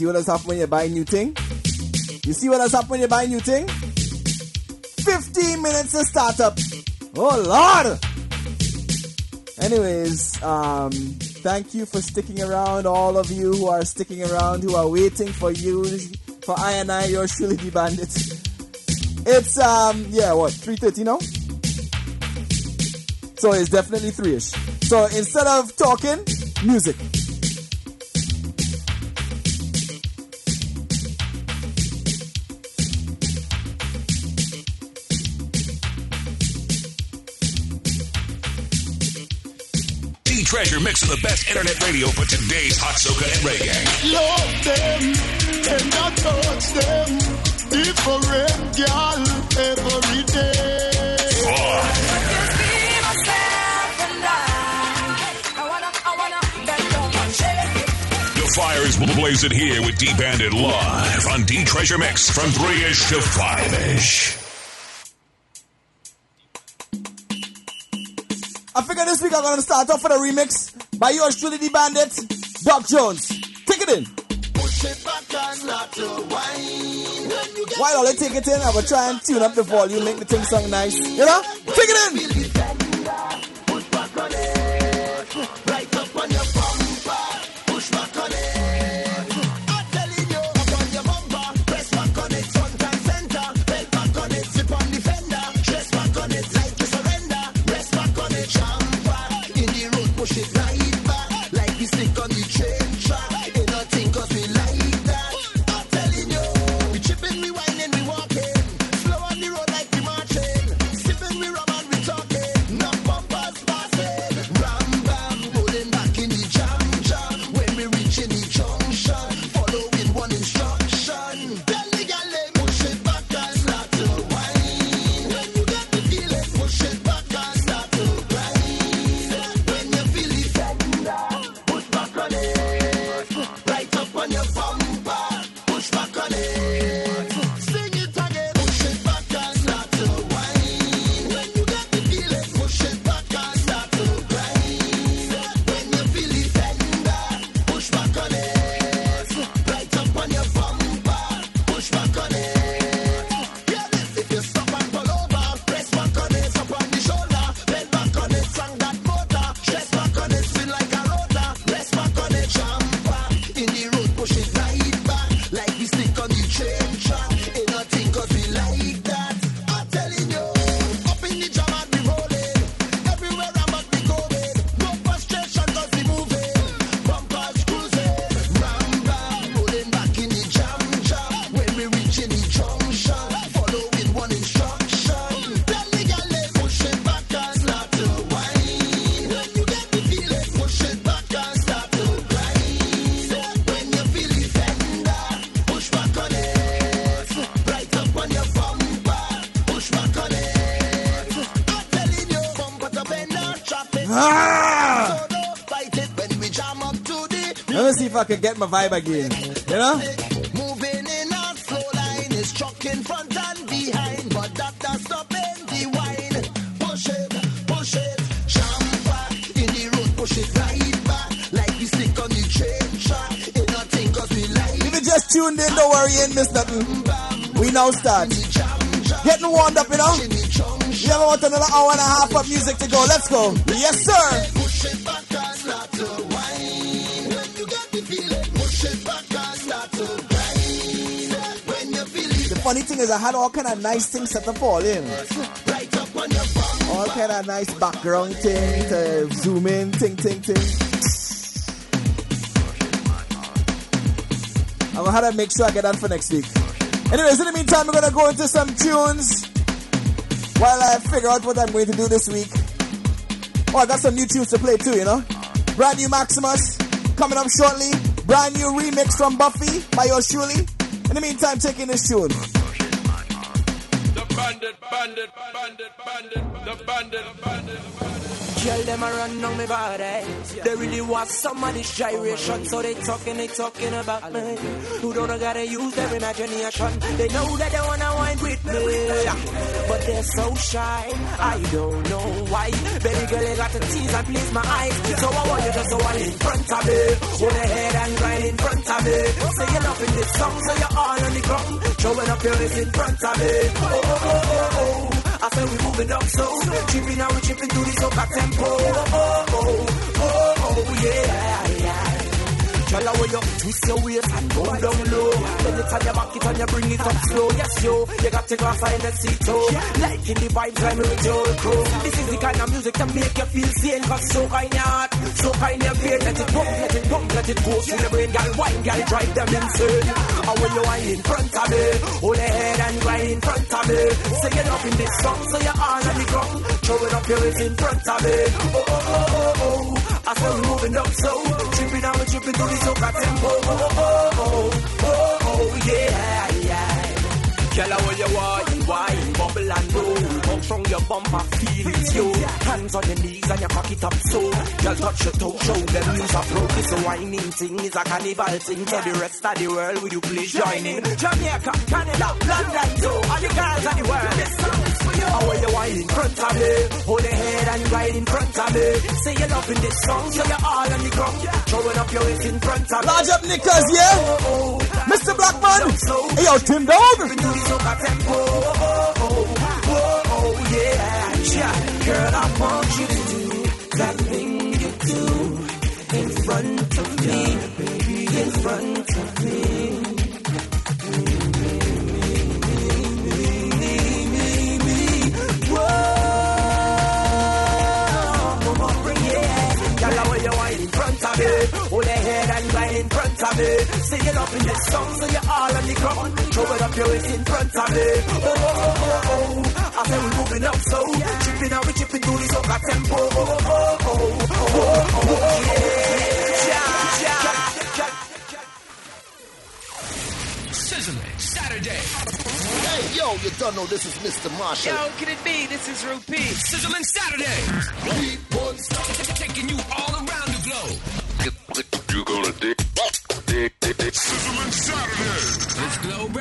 see what has happened when you buy a new thing? You see what has happened when you buy a new thing? 15 minutes to start up. Oh Lord! Anyways, um, thank you for sticking around. All of you who are sticking around, who are waiting for you, for I and I, your surely the bandits. It's um, yeah, what 3:30 now? So it's definitely three-ish. So instead of talking, music. Treasure mixing the best internet radio for today's hot soca and reggae. Love them and I touch them. Different girl every day. The fire is blazing here with D Bandit live on D Treasure Mix from 3 ish to 5 ish. This week I'm gonna start off with a remix by yours truly, the Bandit, Doc Jones. Take it in. While I take it in, I will try and tune up the volume, make the thing sound nice. You know? Take it in. Get my vibe again. You know? Moving in a slow line is truck in front and behind, but that does stopping the wine. Push it, push it, champa in the road, push it right back like you stick on the train track. Ain't nothing 'cause we like. If you just tuned in, don't worry, ain't missed nothing. We now start. Getting warmed up, you know? You ever want another hour and a half of music to go? Let's go. Yes, sir. Funny thing is, I had all kind of nice things set up all in. All kind of nice background thing to zoom in, ting, ting, ting. I'm gonna have to make sure I get that for next week. Anyways, in the meantime, we're gonna go into some tunes while I figure out what I'm going to do this week. Oh, I got some new tunes to play too, you know? Brand new Maximus coming up shortly. Brand new remix from Buffy by yours truly. In the meantime, taking this tune. Bandit, bandit, bandit, bandit, the bandit, bandit. Girl, them a run on me body. They really want some of this gyration, so they talking, they talking about me. Who don't gotta use their imagination. They know that they wanna wind with me, but they're so shy. I don't know why. Baby girl, they got to tease and please my eyes. So I want you just to one in front of me, hold your head and grind in front of me. Say you're in this song, so you're all on the ground, showing up your waist in front of me. Oh oh oh oh oh. I say we moving up so Chipping now we chipping through this soca tempo. Oh oh oh oh oh yeah yeah Her where you twist your waist and go down low. Then you back it and you bring it up slow. Yes, yo, you got to find the seat, oh. Liking the vibes, I'm with your crew. This is the kind of music to make you feel sane. Cause so kind your heart, so kind your brain. Let it pump, let it pump, let it go through your brain. Girl, wine, girl, drive them insane. And when you wine in front of me, hold your head and grind in front of me. Sing it up in this song, so you're on the ground. Throw it up your waist in front of me. Oh, oh, oh, oh, oh. I we moving up so Tripping out, tripping through the soca tempo. Oh, oh, oh, oh, oh, yeah, yeah. Girl, how you wine, wine, bubble and roll. Come from your bumper, feel it, yo. Hands on your knees and you cock it up so. Girl, touch your toe, show them use a pro. This a whining thing, it's a carnival thing. So the rest of the world, will you please join in. Jamaica, Canada, London, too All the girls of the world, this is for you How wine in front of me Hold your head and ride in front of me Say you loving this song, so you're all on the ground Throwing up your waist in front of me Large up Nickers, yeah? Oh, oh, oh. Mr. Blackman. Hey, yo, Tim Dog. soca tempo. Oh, oh, oh, oh, yeah. yeah. Girl, I want you to do that thing you do in front of me, baby, in front me. Sing it up in this song so you're all on the ground. Throw it up your waist in front of me. Oh, oh, oh, oh. I say we moving up so. Chipping out, we chipping through this soca tempo. Oh, oh, oh, oh, oh, oh, yeah. Ja, ja, ja. Sizzling Saturday. Hey, yo, you don't know this is Mr. Marshall. Yo, can it be? This is Rupee. Sizzling Saturday. People Taking you all around the globe.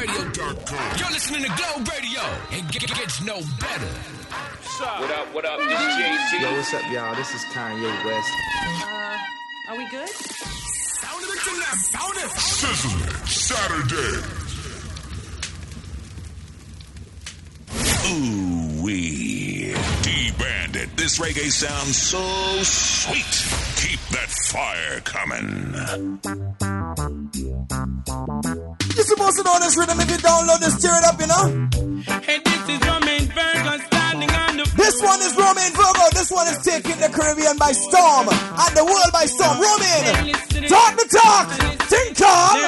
It's Globe You're listening to Globe Radio. And it g- gets no better. What up, what up, this JC. Yo, what's up, y'all? This is Kanye West. Uh, are we good? Sound of it, sound it. Sizzling Saturday. Ooh wee. D Bandit. This reggae sounds so sweet. Keep that fire coming. Supposed to know this rhythm if you download this, tear it up, you know? Hey, this is Romain Virgo standing on the This one is Romain Virgo. This one is taking the Caribbean by storm and the world by storm. Romain, talk the talk. Think calm.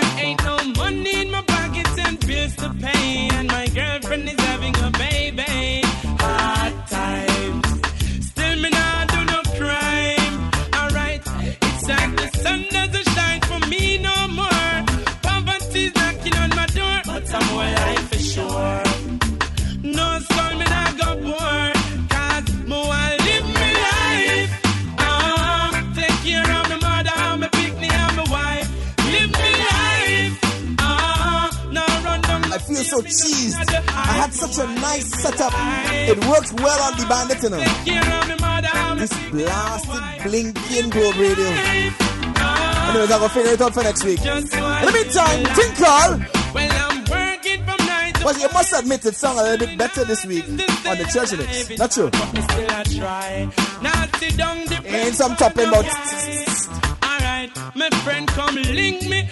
Figure it out for next week. just so I In the meantime, Carl. Well, I'm working from night to Well, you must admit it sung a little bit better this week on the church mix. Not true. Still I try. Now sit down the Ain't some topping about. Alright, my friend come link me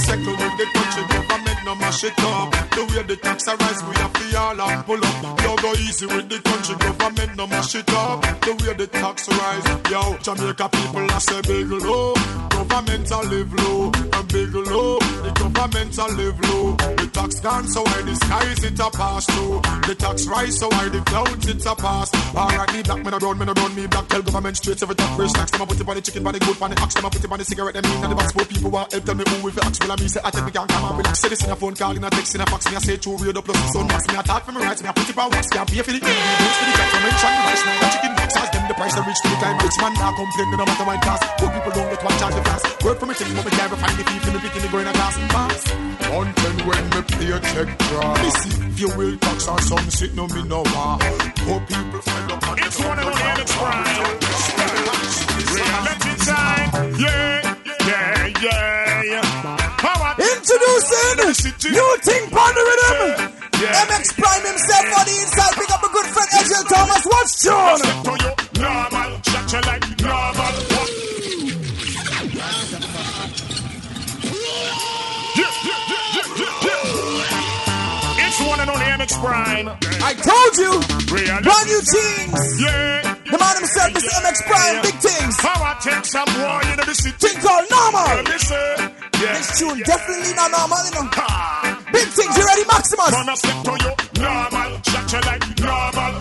second with the country government no mash it up. The way the tax a rise, we have to all up. pull up. Yo, go easy with the country government, no mash it up. The way the tax rise, yo, Jamaica people I say big low. Government a live low, and big low. The government a live low. The tax gone, so why the skies it a pass through. The tax rise, so why the clouds it a pass. Alright, me black, me no brown, me no brown, me black. Tell government straight every tax fresh tax. Them a put it on the chicken, on the goat, on the ox. Them a put it on the cigarette, them in and the box. Poor people want help, tell me who if you ask. Well, I me say I take me can't come and relax. Say this in a phone call, in a text, in a fax. Me I say true radio plus the sun max. Me I talk for me rights, me I put it on wax. Can't pay for the ingredients for the the rice, now the chicken box. Ask them the price they reach to the time. Rich man now complain, no matter it cost. Poor people don't get one the class. Work for me, thing, but me can't find the thief in the the going a glass and pass. Until when me pay a check draw. Me see if you will tax or some shit, no me no war. Poor people find up on It's one only MX Prime. Reality time. Yeah, yeah, yeah. Power. Introducing new thing on the rhythm. MX Prime himself on the inside. Pick up a good friend, Angel Thomas. What's? To normal. One and only MX Prime. I told you. Brand new things. Yeah. The man himself, Mr. MX Prime. Big things. Power take some boy into the city. Thing called normal. Yeah. This tune definitely not normal, you know. Big things, you ready, Maximus? Gonna step to you, normal. Shut like normal.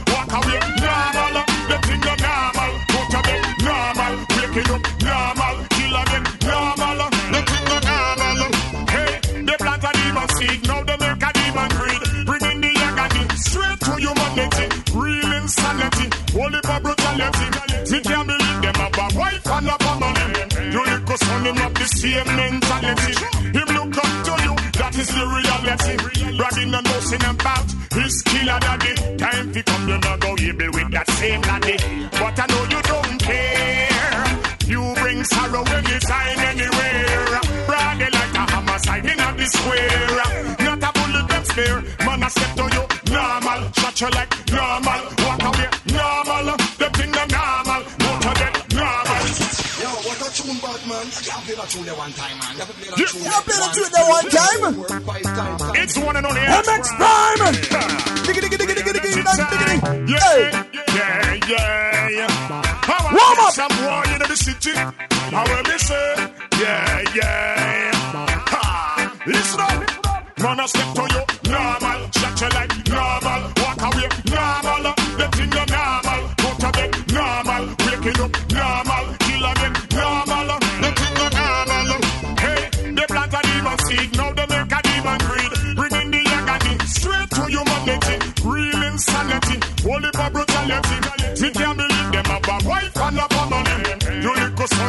Me can't believe them have a wife and a family. You little son, him have the same mentality. Him look up to you. That is the reality. Bragging and boasting about his killer daddy. Time to come, you not go able with that same laddie. But I know you don't care. You bring sorrow anytime, anywhere. Bragging like a hammer signing at the square. Not a bullet them spare. Man, I step to you, normal. Shut you like normal. That tune there one time, man. You have to play that Yeah. tune. You play the tune there one time. Work five times. time. It's one and only MX Prime. Diggy, diggy, diggy, diggy, diggy, diggy, diggy. Hey. Yeah, yeah, yeah. How I Warm get up. Some boy in the city. How will they say? Yeah, yeah. Ha. Listen up. Man, I step to you. Normal. Shut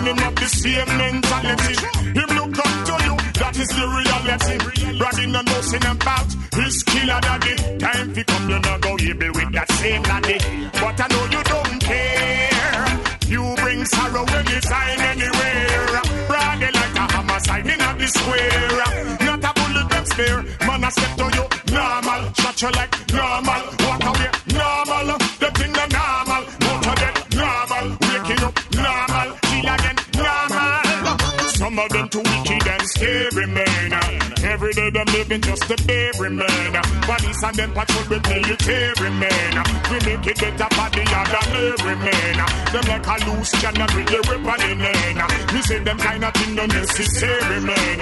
son, him have the same mentality. Him look up to you. That is the reality. Bragging and boasting about his killer daddy. Time to come, you not go able with that same laddie. But I know you don't care. You bring sorrow anytime, anywhere. Bragging like a hammer signing at the square. Not a bullet them spare. Man, I step to you, normal. Shut you like normal. Them living just a baby, man. Police and them patrol with military, man. We make it better for the other every man. Them like a loose cannon with the weapon in hand. Me say them kind of thing no necessary, man.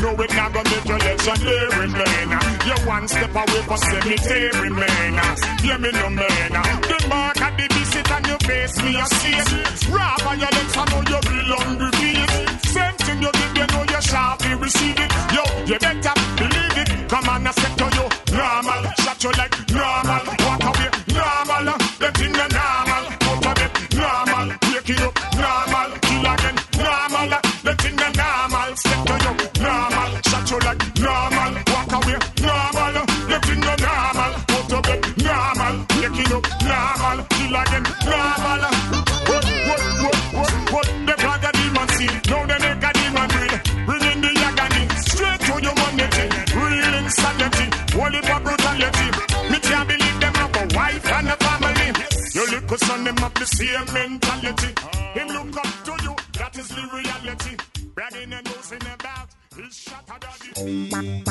No, it not gonna make you legendary, man. You one step away from cemetery, man. Hear me no, man. The mark of the visit on your face, me a see. Rob on your legs, I know you real hungry. Thing you did, you know you you receive it. Yo, you better believe it. Come on, I said to you. Normal, shut you like normal. Same mentality. Him look up to you. That is the reality. Bragging and boasting about his shattered daddy.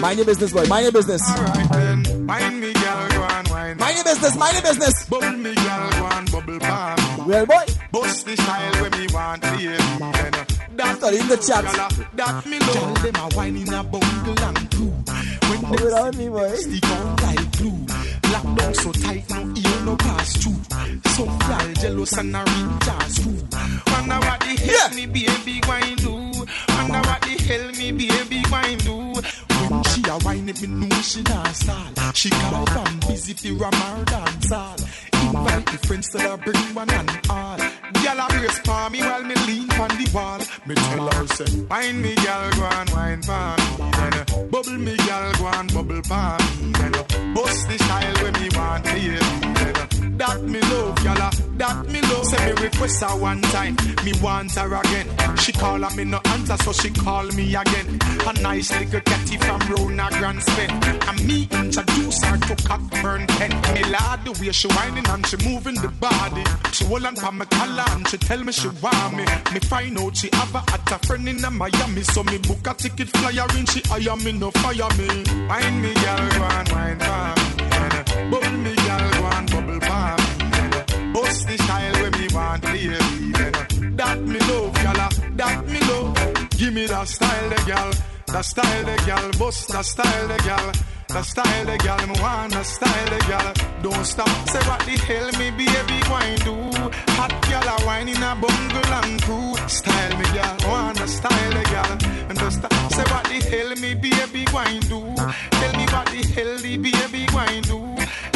Mind your business, boy. Mind your business. Alright then, mind me, girl, go and wine. Mind your business. Mind your business. Bubble me, girl, go and bubble palm. Well, boy. Bust the style when me want, baby. Then, uh, That in the chat. Uh, that me love. Girl, them a wine in a bungle and crew. When Hold it on me, boy. stick on like glue. Lock so tight, no ear no pass through. Some gal jealous and a reach a screw. Wonder what the hell me baby going do. Wonder what the hell me baby going do. She a wine it, me know she not stall. She call from busy fi ram her dance. Invite the friends to her bring one and all. Gyal a brace for me while me lean on the wall. Me tell her say, wine me gyal go and wine for me. Then bubble me gyal go and bubble for me. Then bust the style when me want to hear. Then that me love gyal a that me love. Say me request her one time, me want her again. She call her me no answer, so she call me again. A nice little catty from round a grand spin. And me introduce her to Cockburn Pen. Me lad the way she whining and she moving the body. She hold on for my collar and she tell me she want me. Me find out she have a at a friend in Miami, so me book a ticket flyer in she hire me no fire me. Wine me girl, go and wine me that style, the gal. That style, the gal. Bust that style, the gal. That style, the gal. Me want that style, the gal. Don't stop. Say what the hell me baby going do? Hot gal a wine in a bungle and crew. Style me gal. Want that style, the gal. And just. Say what the hell me baby going do? Tell me what the hell the baby going do?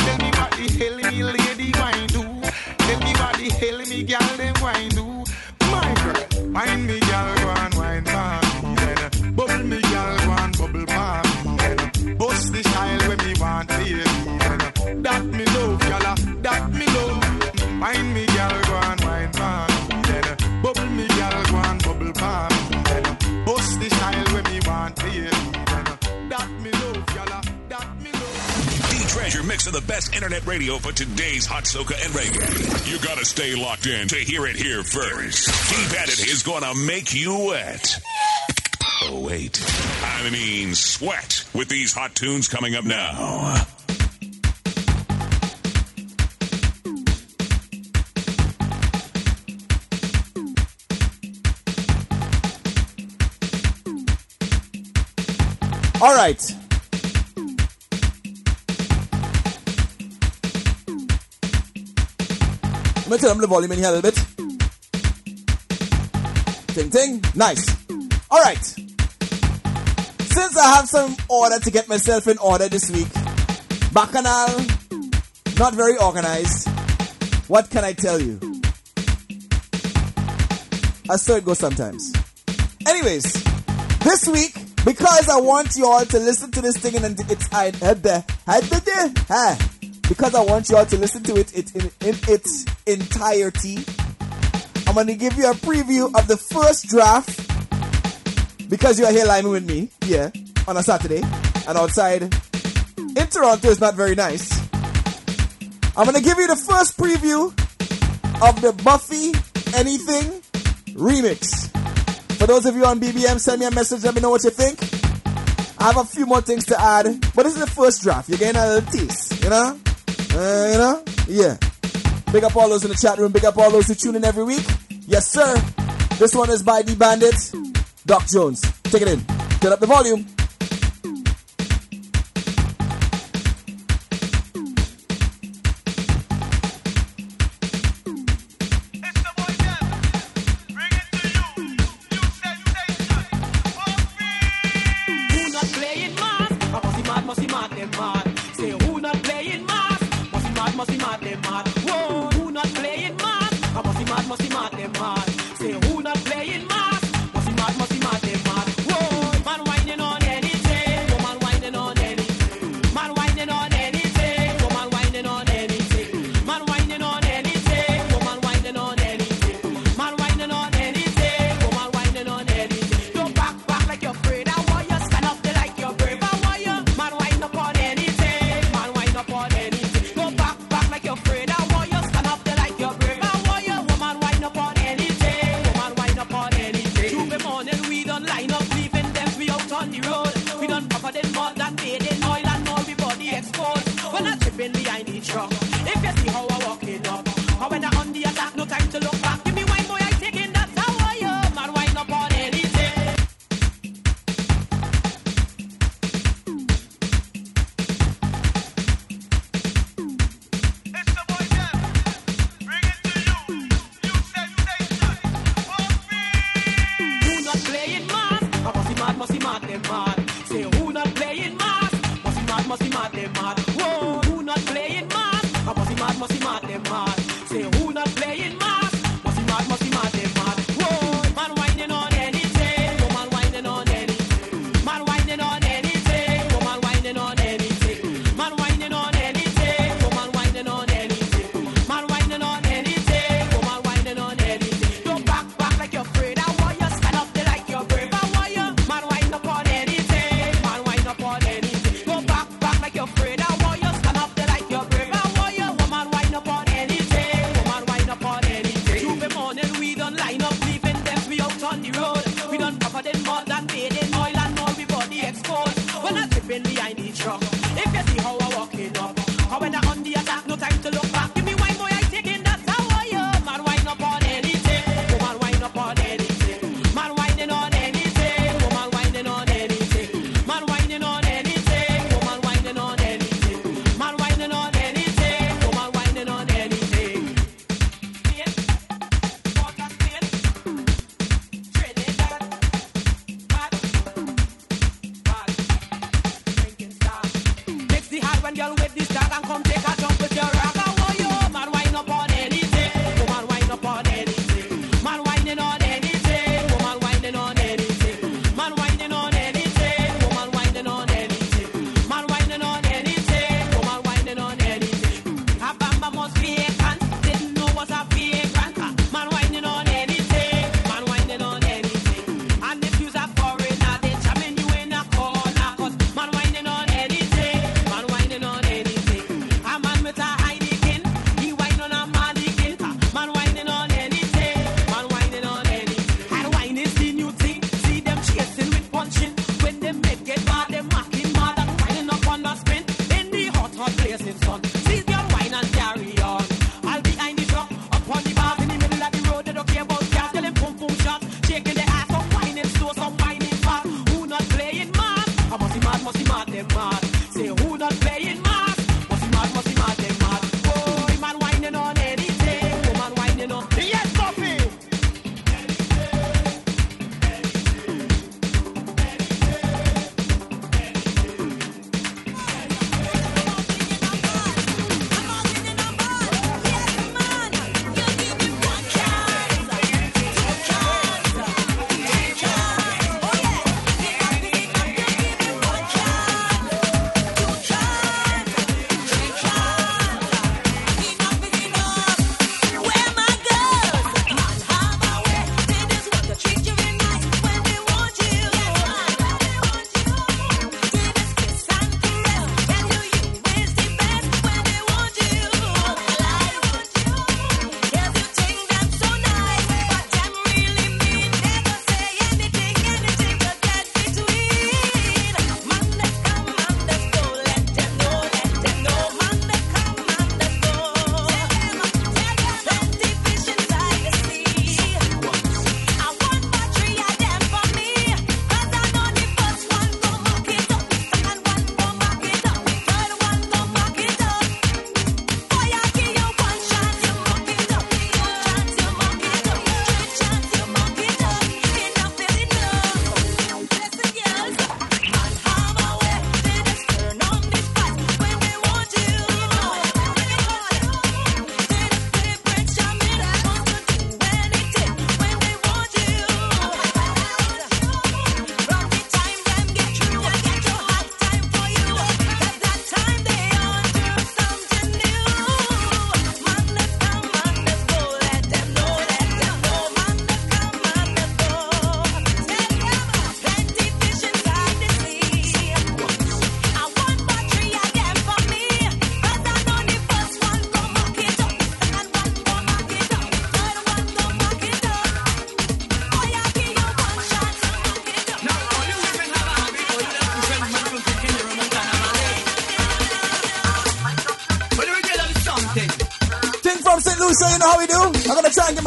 Tell me what the hell me lady going do? Tell me what the hell me gal them going do? My girl, wine me gal mix of the best internet radio for today's hot soca and reggae. You gotta stay locked in to hear it here first. D Bandit is gonna make you wet. Oh wait, I mean sweat with these hot tunes coming up now. All right. Let me turn up the volume in here a little bit. Ting ting. Nice. All right. Since I have some order to get myself in order this week, Bacchanal, not very organized. What can I tell you? That's so it goes sometimes. Anyways, this week, because I want you all to listen to this thing and it's I had the had the ha because I want you all to listen to it, it in, in its entirety. I'm gonna give you a preview of the first draft because you are here liming with me, yeah, on a Saturday and outside in Toronto is not very nice. I'm gonna give you the first preview of the Buffy Anything remix. For those of you on BBM, send me a message. Let me know what you think. I have a few more things to add, but this is the first draft. You're getting a little taste, you know? Uh, you know? Yeah. Big up all those in the chat room. Big up all those who tune in every week. Yes, sir. This one is by the Bandit, Doc Jones. Take it in. Turn up the volume.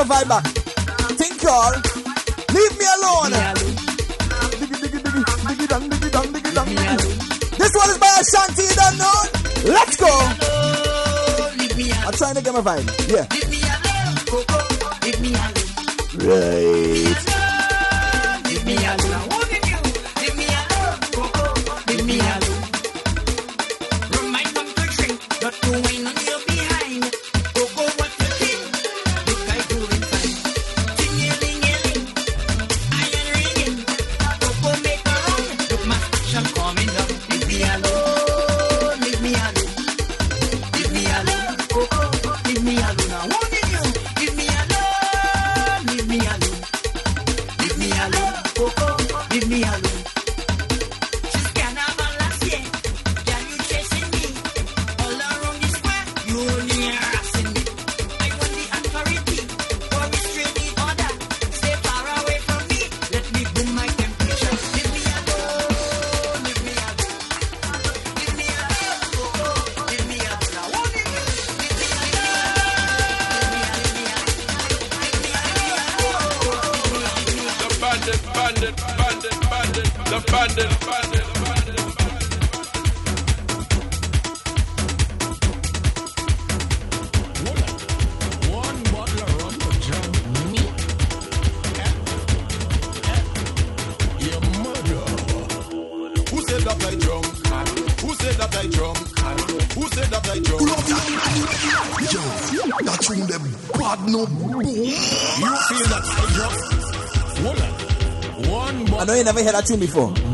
my vibe back. Think all. Leave me alone. This one is by Ashanti, you don't know. Let's go. I'm trying to get my vibe. Yeah. Right. never heard that tune before.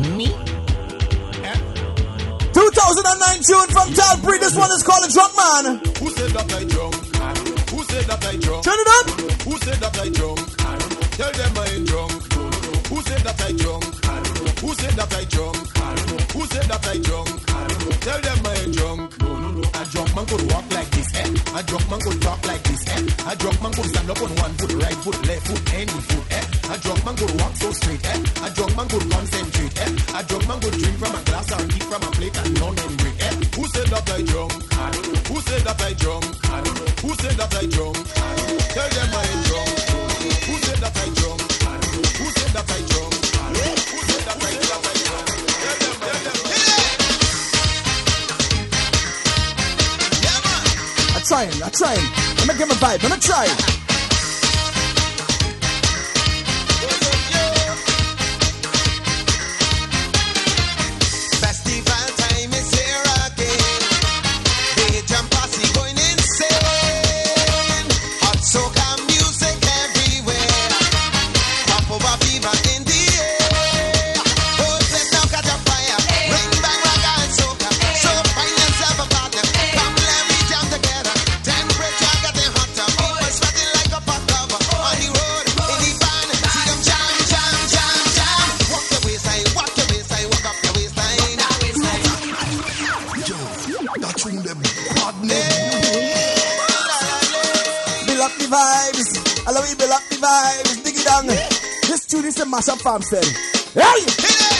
could talk like this, eh? A drunk man could stand up on one foot, right foot, left foot, any foot, eh? A drunk man could walk so straight, eh? A drunk man could concentrate, eh? A drunk man could drink from a glass or eat from a plate and none and break, eh? Who said that I drunk? Who said that I drunk? Who said that I drunk? Tell them I ain't drunk. Who said that I drunk? Who said that I drunk? Who said that I drunk? trying, I'm trying. Let me give my a vibe, let me try. farm cell. Hey!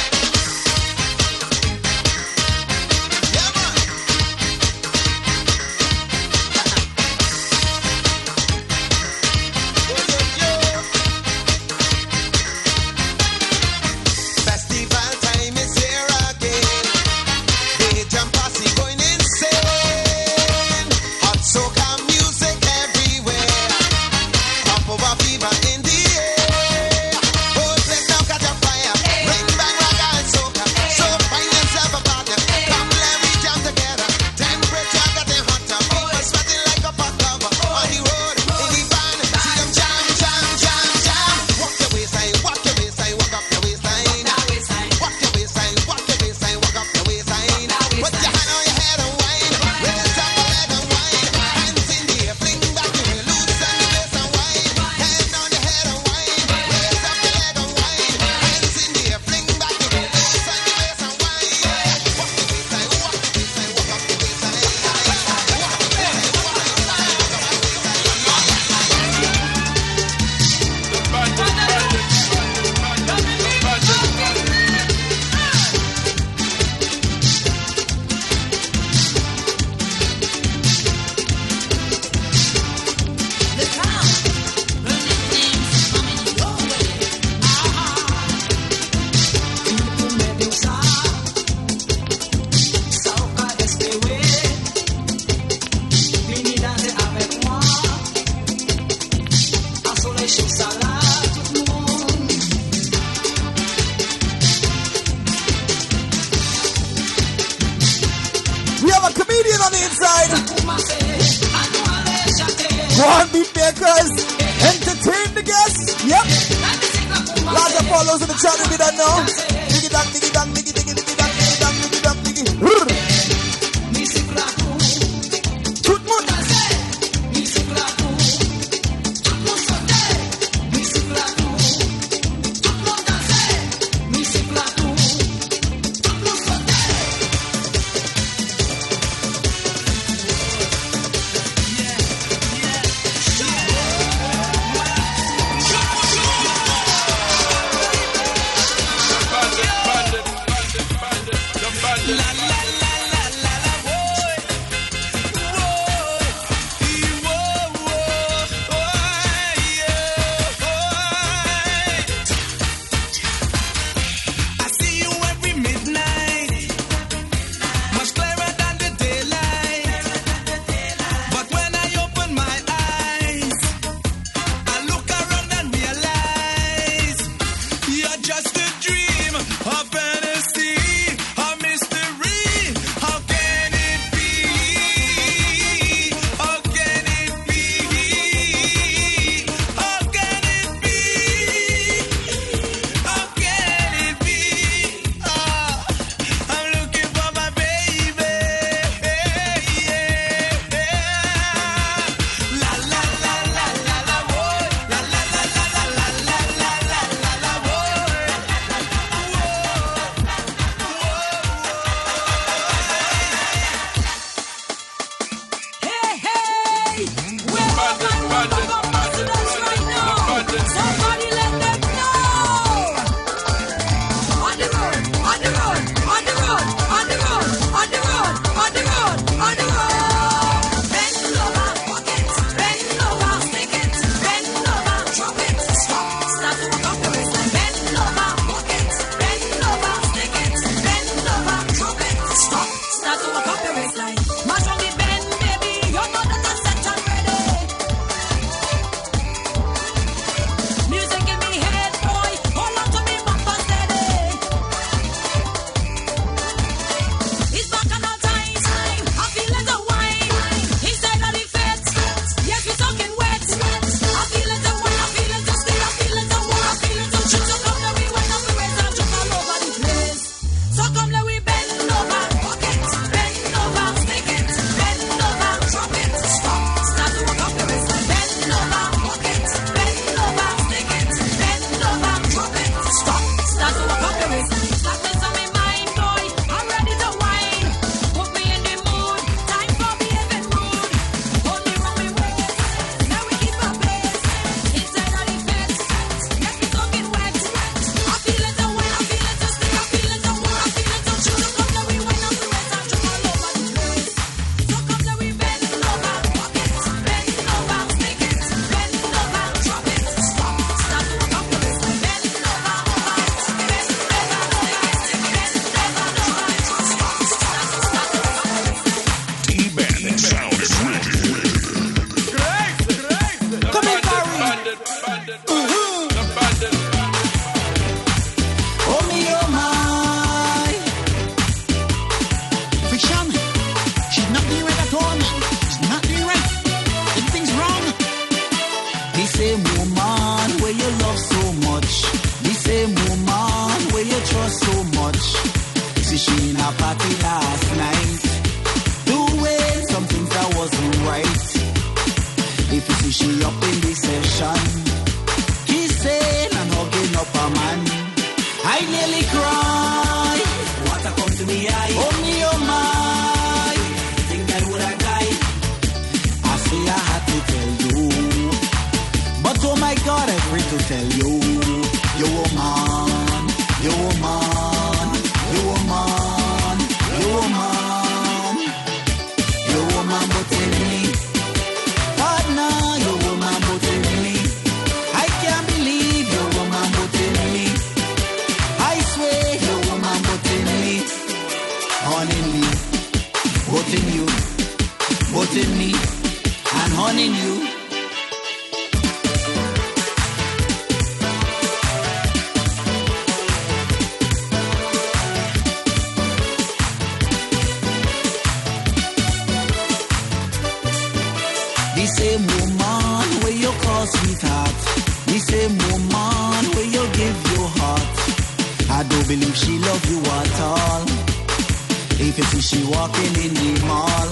She walking in the mall.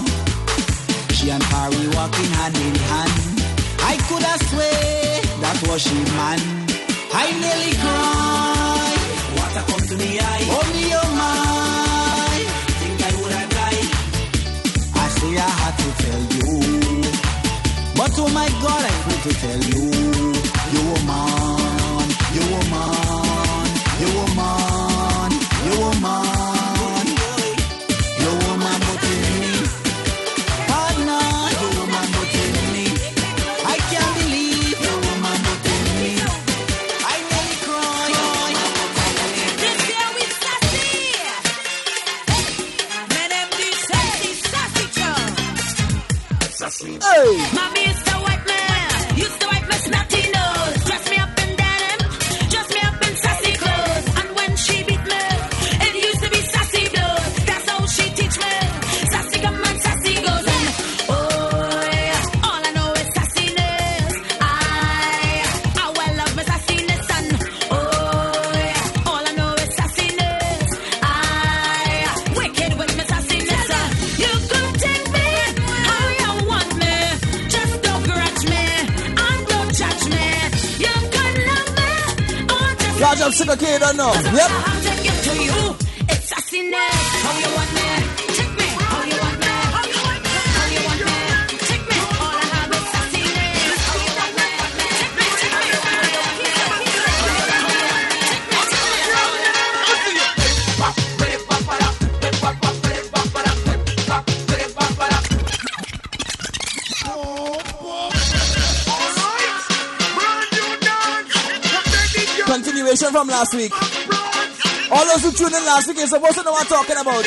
She and Harry walking hand in hand. I could have swear that was she man. I nearly cried. Water come to me eye. Only your mind. Think I would have died. I say I had to tell you. But oh my God, I had to tell you. Chicago kid, I know. Yep. from last week. All those who tuned in last week, you're supposed to know what I'm talking about.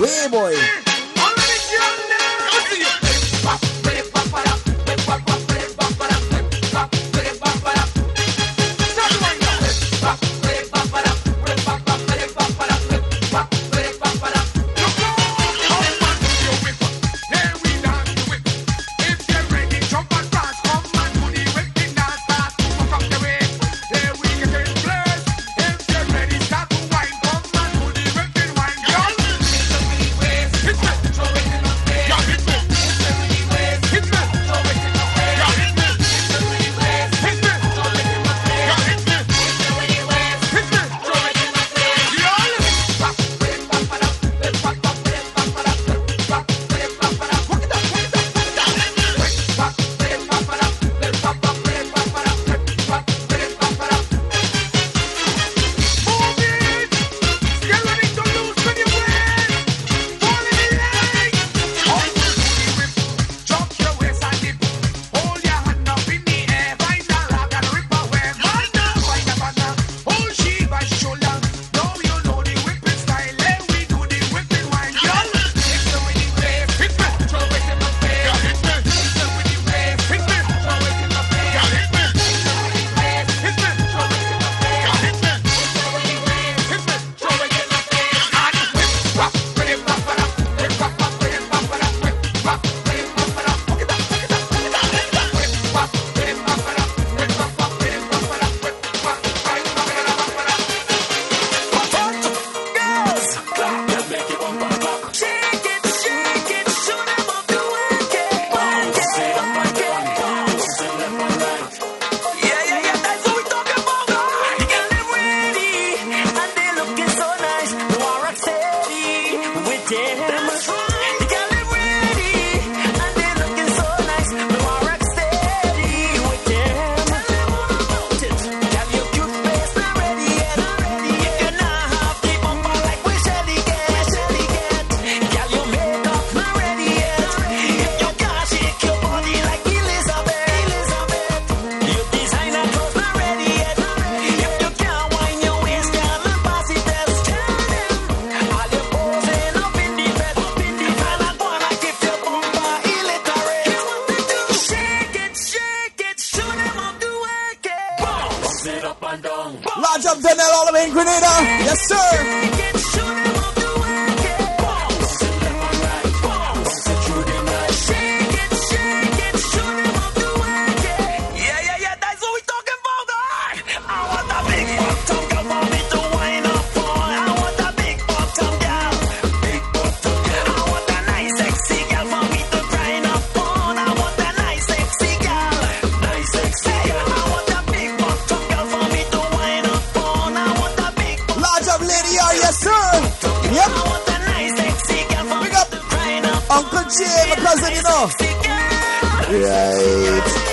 Way boy. Jay, my cousin, you know. Right.